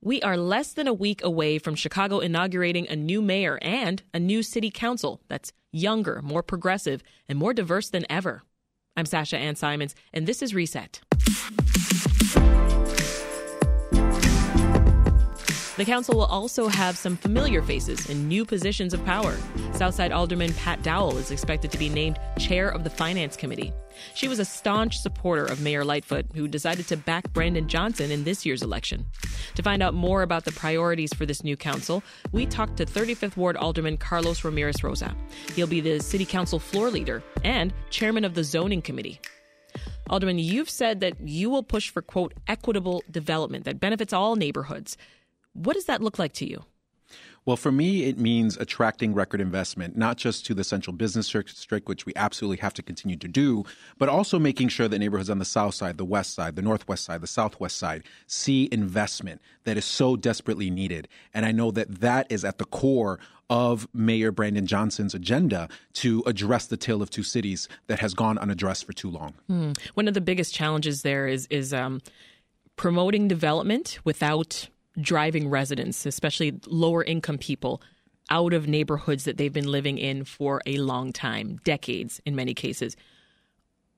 We are less than a week away from Chicago inaugurating a new mayor and a new city council that's younger, more progressive, and more diverse than ever. I'm Sasha Ann Simons, and this is Reset. The council will also have some familiar faces in new positions of power. Southside Alderman Pat Dowell is expected to be named chair of the Finance Committee. She was a staunch supporter of Mayor Lightfoot, who decided to back Brandon Johnson in this year's election. To find out more about the priorities for this new council, we talked to 35th Ward Alderman Carlos Ramirez Rosa. He'll be the city council floor leader and chairman of the zoning committee. Alderman, you've said that you will push for, quote, equitable development that benefits all neighborhoods. What does that look like to you? Well, for me, it means attracting record investment, not just to the central business district, which we absolutely have to continue to do, but also making sure that neighborhoods on the south side, the west side, the northwest side, the southwest side see investment that is so desperately needed. And I know that that is at the core of Mayor Brandon Johnson's agenda to address the tale of two cities that has gone unaddressed for too long. Hmm. One of the biggest challenges there is is um, promoting development without driving residents, especially lower income people, out of neighborhoods that they've been living in for a long time, decades in many cases.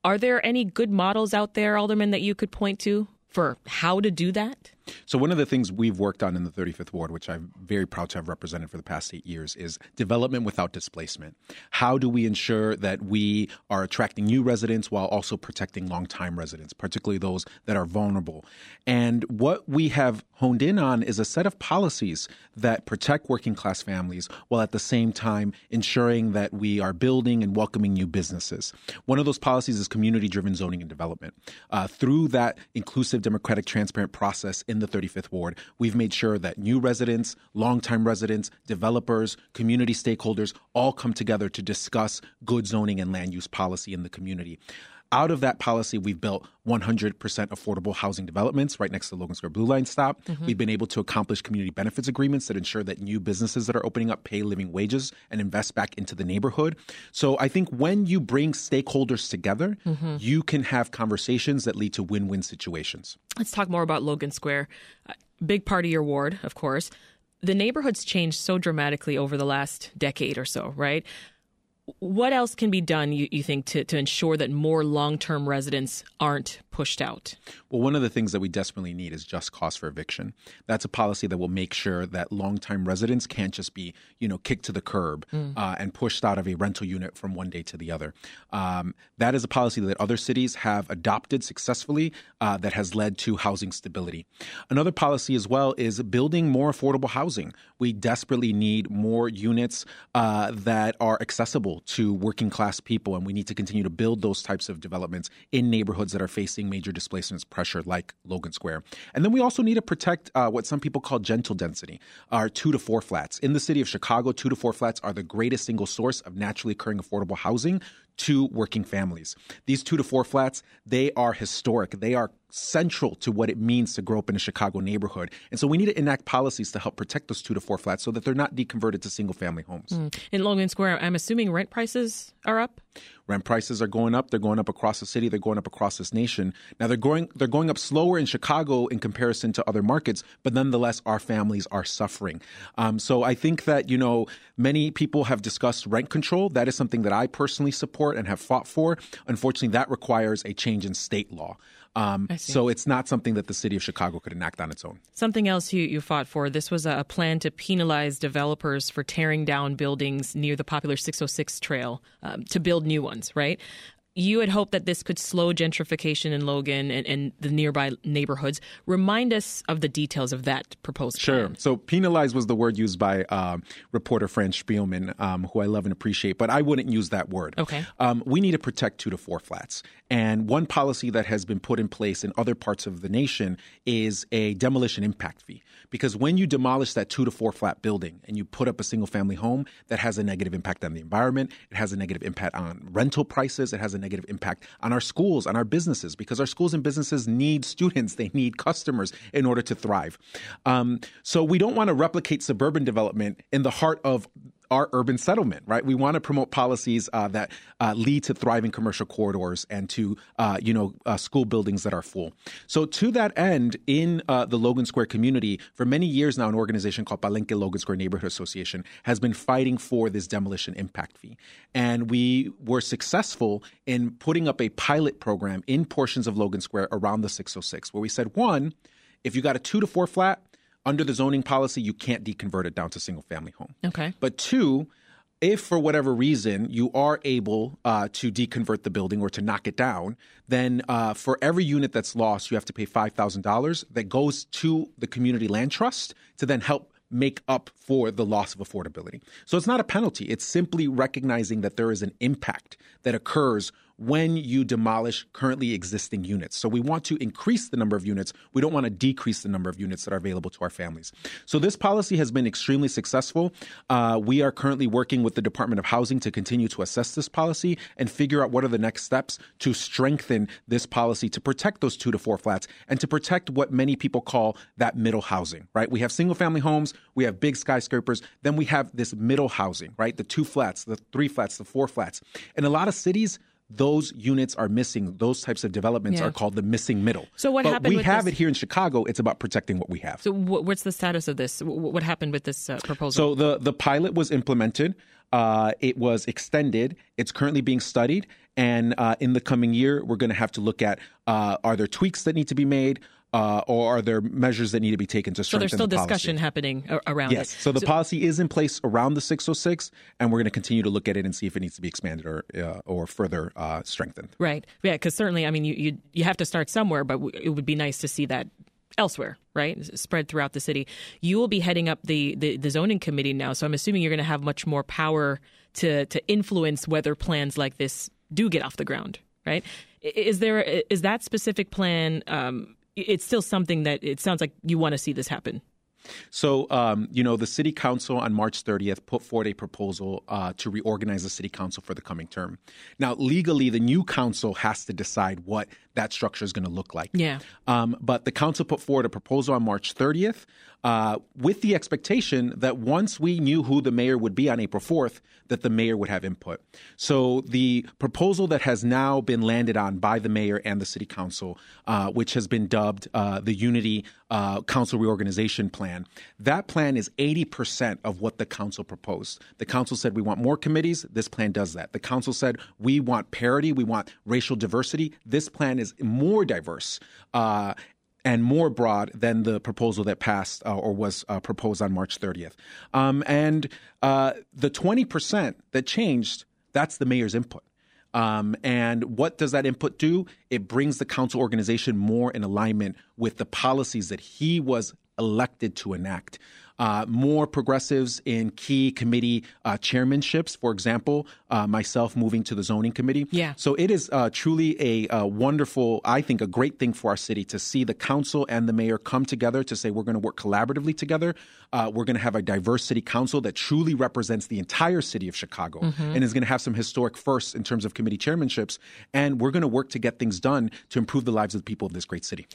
Are there any good models out there, Alderman, that you could point to for how to do that? So, one of the things we've worked on in the 35th Ward, which I'm very proud to have represented for the past eight years, is development without displacement. How do we ensure that we are attracting new residents while also protecting longtime residents, particularly those that are vulnerable? And what we have honed in on is a set of policies that protect working class families while at the same time ensuring that we are building and welcoming new businesses. One of those policies is community driven zoning and development. Uh, through that inclusive, democratic, transparent process, in the 35th Ward, we've made sure that new residents, longtime residents, developers, community stakeholders all come together to discuss good zoning and land use policy in the community. Out of that policy, we've built 100% affordable housing developments right next to the Logan Square Blue Line stop. Mm-hmm. We've been able to accomplish community benefits agreements that ensure that new businesses that are opening up pay living wages and invest back into the neighborhood. So I think when you bring stakeholders together, mm-hmm. you can have conversations that lead to win win situations. Let's talk more about Logan Square. Uh, big part of your ward, of course the neighborhood's changed so dramatically over the last decade or so, right? What else can be done, you, you think, to, to ensure that more long term residents aren't pushed out? Well, one of the things that we desperately need is just cause for eviction. That's a policy that will make sure that longtime residents can't just be, you know, kicked to the curb mm. uh, and pushed out of a rental unit from one day to the other. Um, that is a policy that other cities have adopted successfully uh, that has led to housing stability. Another policy as well is building more affordable housing. We desperately need more units uh, that are accessible to working class people, and we need to continue to build those types of developments in neighborhoods that are facing major displacements pressure, like Logan Square. And then we also need to protect uh, what some people call gentle density, our two to four flats. In the city of Chicago, two to four flats are the greatest single source of naturally occurring affordable housing to working families. These two to four flats, they are historic. They are central to what it means to grow up in a Chicago neighborhood. And so we need to enact policies to help protect those two to four flats so that they're not deconverted to single family homes. Mm. In Logan Square, I'm assuming rent prices are up? Rent prices are going up. They're going up across the city. They're going up across this nation. Now they're going they're going up slower in Chicago in comparison to other markets, but nonetheless, our families are suffering. Um, so I think that you know many people have discussed rent control. That is something that I personally support and have fought for. Unfortunately, that requires a change in state law. Um, so it's not something that the city of Chicago could enact on its own. Something else you, you fought for this was a plan to penalize developers for tearing down buildings near the popular 606 trail um, to build new ones, right? You had hoped that this could slow gentrification in Logan and, and, the nearby neighborhoods. Remind us of the details of that proposed sure. Plan. So, penalize was the word used by uh, reporter Fran Spielman, um, who I love and appreciate, but I wouldn't use that word. Okay. Um, we need to protect two to four flats. And one policy that has been put in place in other parts of the nation is a demolition impact fee. Because when you demolish that two to four flat building and you put up a single family home, that has a negative impact on the environment, it has a negative impact on rental prices, it has a negative impact on our schools, on our businesses, because our schools and businesses need students, they need customers in order to thrive. Um, so we don't want to replicate suburban development in the heart of our urban settlement, right? We want to promote policies uh, that uh, lead to thriving commercial corridors and to, uh, you know, uh, school buildings that are full. So to that end, in uh, the Logan Square community, for many years now, an organization called Palenque Logan Square Neighborhood Association has been fighting for this demolition impact fee. And we were successful in putting up a pilot program in portions of Logan Square around the 606, where we said, one, if you got a two to four flat, under the zoning policy, you can't deconvert it down to single family home. Okay. But two, if for whatever reason you are able uh, to deconvert the building or to knock it down, then uh, for every unit that's lost, you have to pay $5,000 that goes to the community land trust to then help make up for the loss of affordability. So it's not a penalty. It's simply recognizing that there is an impact that occurs when you demolish currently existing units. So we want to increase the number of units. We don't want to decrease the number of units that are available to our families. So this policy has been extremely successful. Uh, we are currently working with the Department of Housing to continue to assess this policy and figure out what are the next steps to strengthen this policy to protect those two to four flats and to protect what many people call that middle housing, right? We have single family homes, we have big skyscrapers, then we have this middle housing, right? The two flats, the three flats, the four flats. In a lot of cities, those units are missing. Those types of developments Yeah. are called the missing middle. So what but happened We have this- it here in Chicago. It's about protecting what we have. So wh- what's the status of this? Wh- What happened with this uh, proposal? So the the pilot was implemented. Uh, it was extended. It's currently being studied, and uh, in the coming year, we're going to have to look at: uh, are there tweaks that need to be made, uh, or are there measures that need to be taken to strengthen? So there's still the discussion happening around Yes. it. So the policy is in place around the 606, and we're going to continue to look at it and see if it needs to be expanded or uh, or further uh, strengthened. Right. Yeah, because certainly, I mean, you, you you have to start somewhere, but w- it would be nice to see that elsewhere, right? Spread throughout the city. You will be heading up the, the, the zoning committee now, so I'm assuming you're going to have much more power to to influence whether plans like this do get off the ground, right? Is there is that specific plan? Um, it's still something that it sounds like you want to see this happen. So, um, you know, the city council on March 30th put forward a proposal uh, to reorganize the city council for the coming term. Now, legally, the new council has to decide what that structure is going to look like. Yeah. Um, but the council put forward a proposal on March 30th uh, with the expectation that once we knew who the mayor would be on April 4th, that the mayor would have input. So the proposal that has now been landed on by the mayor and the city council, uh, which has been dubbed uh, the Unity uh, Council Reorganization Plan, that plan is 80% of what the council proposed. The council said we want more committees. This plan does that. The council said we want parity, we want racial diversity. This plan is more diverse. Uh, and more broad than the proposal that passed uh, or was uh, proposed on March 30th. Um, and uh, the 20% that changed, that's the mayor's input. Um, and what does that input do? It brings the council organization more in alignment with the policies that he was elected to enact. Uh, more progressives in key committee uh, chairmanships, for example, uh, myself moving to the zoning committee. Yeah. So it is uh, truly a, uh wonderful, I think, a great thing for our city to see the council and the mayor come together to say we're going to work collaboratively together. Uh, we're going to have a diverse city council that truly represents the entire city of Chicago and is going to have some historic firsts in terms of committee chairmanships. And we're going to work to get things done to improve the lives of the people of this great city.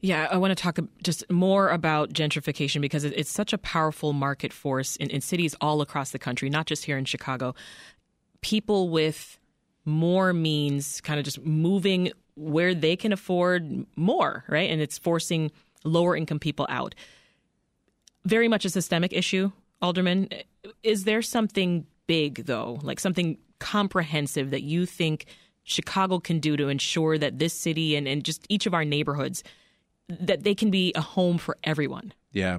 Yeah, I want to talk just more about gentrification because it's such a powerful market force in, in cities all across the country, not just here in Chicago. People with more means kind of just moving where they can afford more, right? And it's forcing lower income people out. Very much a systemic issue, Alderman. Is there something big, though, like something comprehensive that you think Chicago can do to ensure that this city and, and just each of our neighborhoods that they can be a home for everyone. Yeah.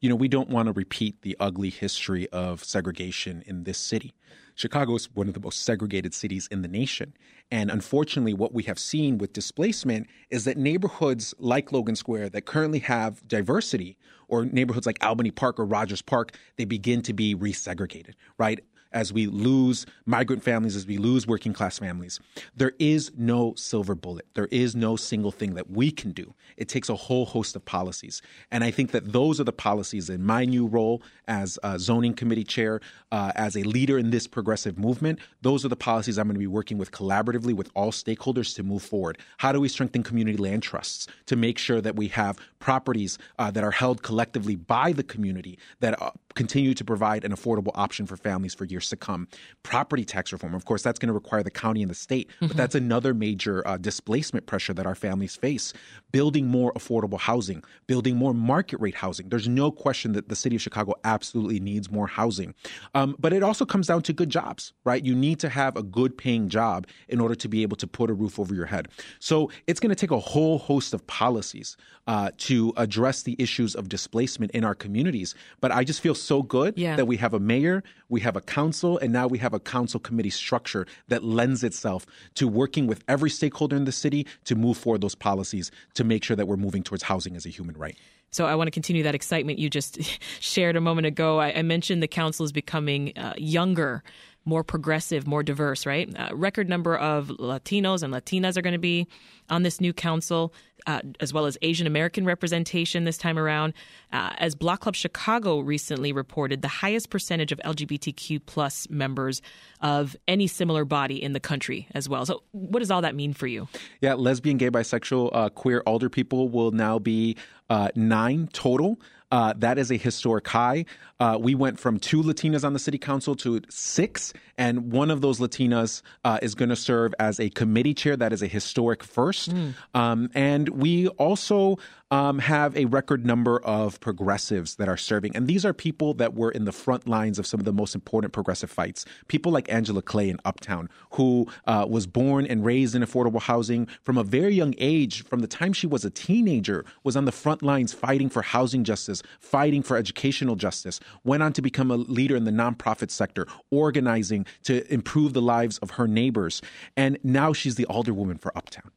You know, we don't want to repeat the ugly history of segregation in this city. Chicago is one of the most segregated cities in the nation. And unfortunately, what we have seen with displacement is that neighborhoods like Logan Square that currently have diversity, or neighborhoods like Albany Park or Rogers Park, they begin to be resegregated, right? As we lose migrant families, as we lose working class families, there is no silver bullet. There is no single thing that we can do. It takes a whole host of policies. And I think that those are the policies in my new role as a zoning committee chair, uh, as a leader in this progressive movement. Those are the policies I'm going to be working with collaboratively with all stakeholders to move forward. How do we strengthen community land trusts to make sure that we have properties uh, that are held collectively by the community that uh, continue to provide an affordable option for families for years to come. Property tax reform, of course, that's going to require the county and the state, but mm-hmm. that's another major uh, displacement pressure that our families face. Building more affordable housing, building more market rate housing. There's no question that the city of Chicago absolutely needs more housing. Um, but it also comes down to good jobs, right? You need to have a good paying job in order to be able to put a roof over your head. So it's going to take a whole host of policies uh, to address the issues of displacement in our communities. But I just feel so good yeah. that we have a mayor, we have a council, and now we have a council committee structure that lends itself to working with every stakeholder in the city to move forward those policies to make sure that we're moving towards housing as a human right. So I want to continue that excitement you just shared a moment ago. I, I mentioned the council is becoming uh, younger more progressive, more diverse, right? Uh, record number of Latinos and Latinas are going to be on this new council, uh, as well as Asian American representation this time around. Uh, as Block Club Chicago recently reported, the highest percentage of LGBTQ plus members of any similar body in the country as well. So, what does all that mean for you? Yeah, lesbian, gay, bisexual, uh, queer, older people will now be uh, nine total. Uh, that is a historic high. Uh, we went from two Latinas on the city council to six, and one of those Latinas uh, is going to serve as a committee chair. That is a historic first. Mm. Um, and we also um, have a record number of progressives that are serving. And these are people that were in the front lines of some of the most important progressive fights. People like Angela Clay in Uptown, who uh, was born and raised in affordable housing from a very young age, from the time she was a teenager, was on the front lines fighting for housing justice, fighting for educational justice, went on to become a leader in the nonprofit sector, organizing to improve the lives of her neighbors. And now she's the alderwoman for Uptown.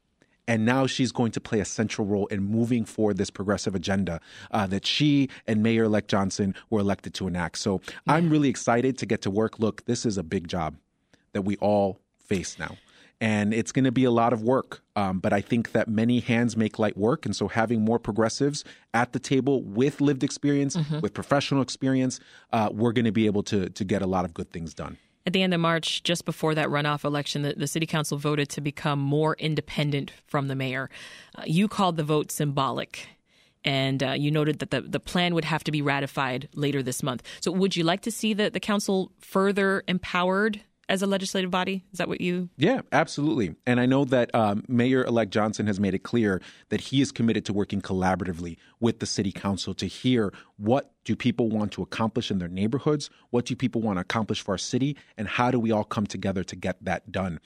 And now she's going to play a central role in moving forward this progressive agenda uh, that she and Mayor elect Johnson were elected to enact. So yeah. I'm really excited to get to work. Look, this is a big job that we all face now. And it's going to be a lot of work. Um, but I think that many hands make light work. And so having more progressives at the table with lived experience, mm-hmm. with professional experience, uh, we're going to be able to, to get a lot of good things done. At the end of March, just before that runoff election, the, the city council voted to become more independent from the mayor. Uh, you called the vote symbolic and uh, you noted that the, the plan would have to be ratified later this month. So, would you like to see the, the council further empowered as a legislative body? Is that what you? Yeah, absolutely. And I know that um, Mayor elect Johnson has made it clear that he is committed to working collaboratively with the city council to hear what do people want to accomplish in their neighborhoods, what do people want to accomplish for our city, and how do we all come together to get that done.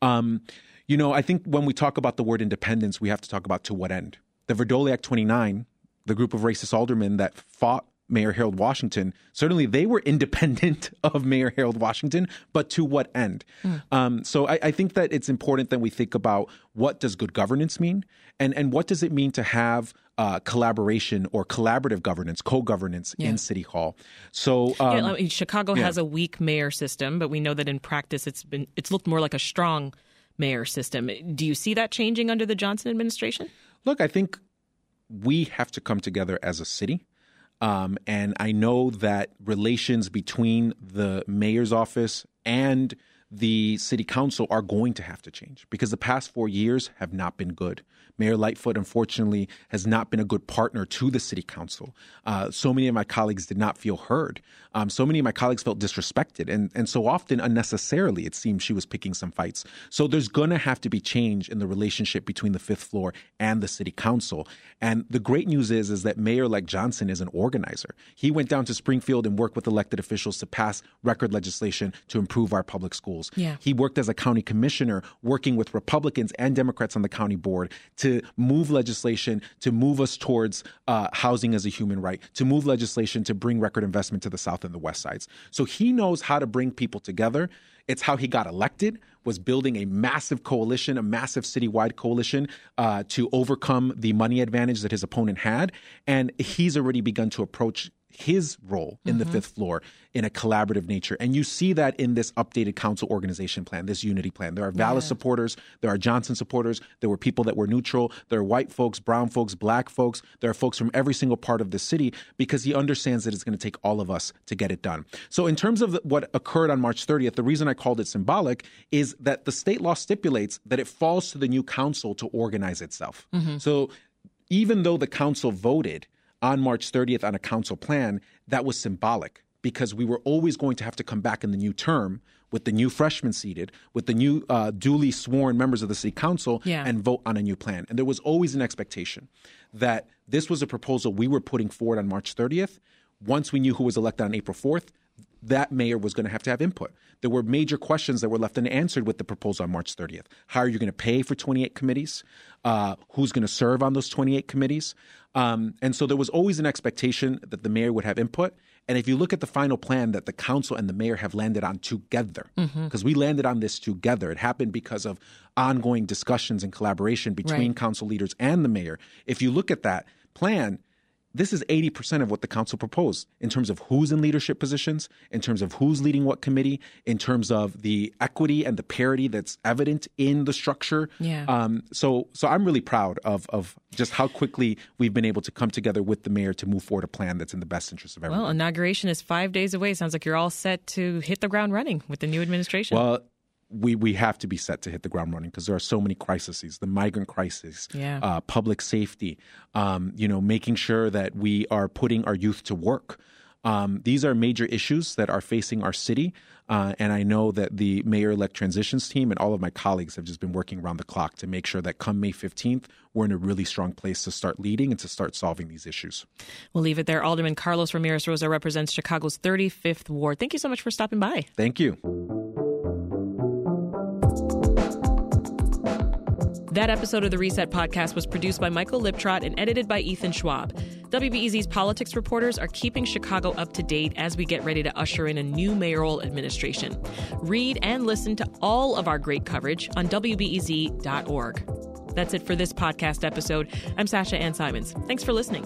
Um, you know, I think when we talk about the word independence, we have to talk about to what end. The Vrdolyak 29 the group of racist aldermen that fought Mayor Harold Washington. Certainly, they were independent of Mayor Harold Washington, but to what end? Mm. Um, so I, I, think that it's important that we think about what does good governance mean, and and what does it mean to have uh, collaboration or collaborative governance, co-governance yeah. in City Hall. So um, yeah, I mean, Chicago yeah. has a weak mayor system, but we know that in practice, it's been it's looked more like a strong mayor system. Do you see that changing under the Johnson administration? Look, I think we have to come together as a city um, and I know that relations between the mayor's office and the city council are going to have to change because the past four years have not been good. Mayor Lightfoot, unfortunately, has not been a good partner to the city council. Uh, so many of my colleagues did not feel heard. Um, so many of my colleagues felt disrespected, and and so often unnecessarily, it seems she was picking some fights. So there's going to have to be change in the relationship between the fifth floor and the city council. And the great news is is that Mayor-elect Johnson is an organizer. He went down to Springfield and worked with elected officials to pass record legislation to improve our public schools. Yeah. He worked as a county commissioner, working with Republicans and Democrats on the county board to move legislation to move us towards uh, housing as a human right, to move legislation to bring record investment to the South and the West sides. So he knows how to bring people together. It's how he got elected was building a massive coalition, a massive citywide coalition uh, to overcome the money advantage that his opponent had. And he's already begun to approach his role in mm-hmm. the fifth floor in a collaborative nature. And you see that in this updated council organization plan, this unity plan. There are Vallas yeah. supporters, there are Johnson supporters, there were people that were neutral, there are white folks, brown folks, black folks, there are folks from every single part of the city because he understands that it's going to take all of us to get it done. So, in terms of what occurred on March 30th, the reason I called it symbolic is that the state law stipulates that it falls to the new council to organize itself. Mm-hmm. So, even though the council voted on March 30th on a council plan, that was symbolic because we were always going to have to come back in the new term with the new freshmen seated, with the new uh, duly sworn members of the city council, yeah. and vote on a new plan. And there was always an expectation that this was a proposal we were putting forward on March 30th. Once we knew who was elected on April 4th, that mayor was going to have to have input. There were major questions that were left unanswered with the proposal on March 30th. How are you going to pay for 28 committees? Uh, who's going to serve on those 28 committees? Um, and so there was always an expectation that the mayor would have input. And if you look at the final plan that the council and the mayor have landed on together, because mm-hmm. we landed on this together, it happened because of ongoing discussions and collaboration between right. council leaders and the mayor. If you look at that plan, this is 80% of what the council proposed in terms of who's in leadership positions, in terms of who's leading what committee, in terms of the equity and the parity that's evident in the structure. Yeah. Um, so, so I'm really proud of, of just how quickly we've been able to come together with the mayor to move forward a plan that's in the best interest of everyone. Well, inauguration is five days away. Sounds like you're all set to hit the ground running with the new administration. Well, we we have to be set to hit the ground running because there are so many crises the migrant crisis yeah. uh, public safety um, you know making sure that we are putting our youth to work um, these are major issues that are facing our city uh, and I know that the mayor-elect transitions team and all of my colleagues have just been working around the clock to make sure that come May 15th, we're in a really strong place to start leading and to start solving these issues. We'll leave it there. Alderman Carlos Ramirez Rosa represents Chicago's 35th Ward. Thank you so much for stopping by. Thank you. That episode of the Reset podcast was produced by Michael Liptrot and edited by Ethan Schwab. WBEZ's politics reporters are keeping Chicago up to date as we get ready to usher in a new mayoral administration. Read and listen to all of our great coverage on WBEZ.org. That's it for this podcast episode. I'm Sasha Ann Simons. Thanks for listening.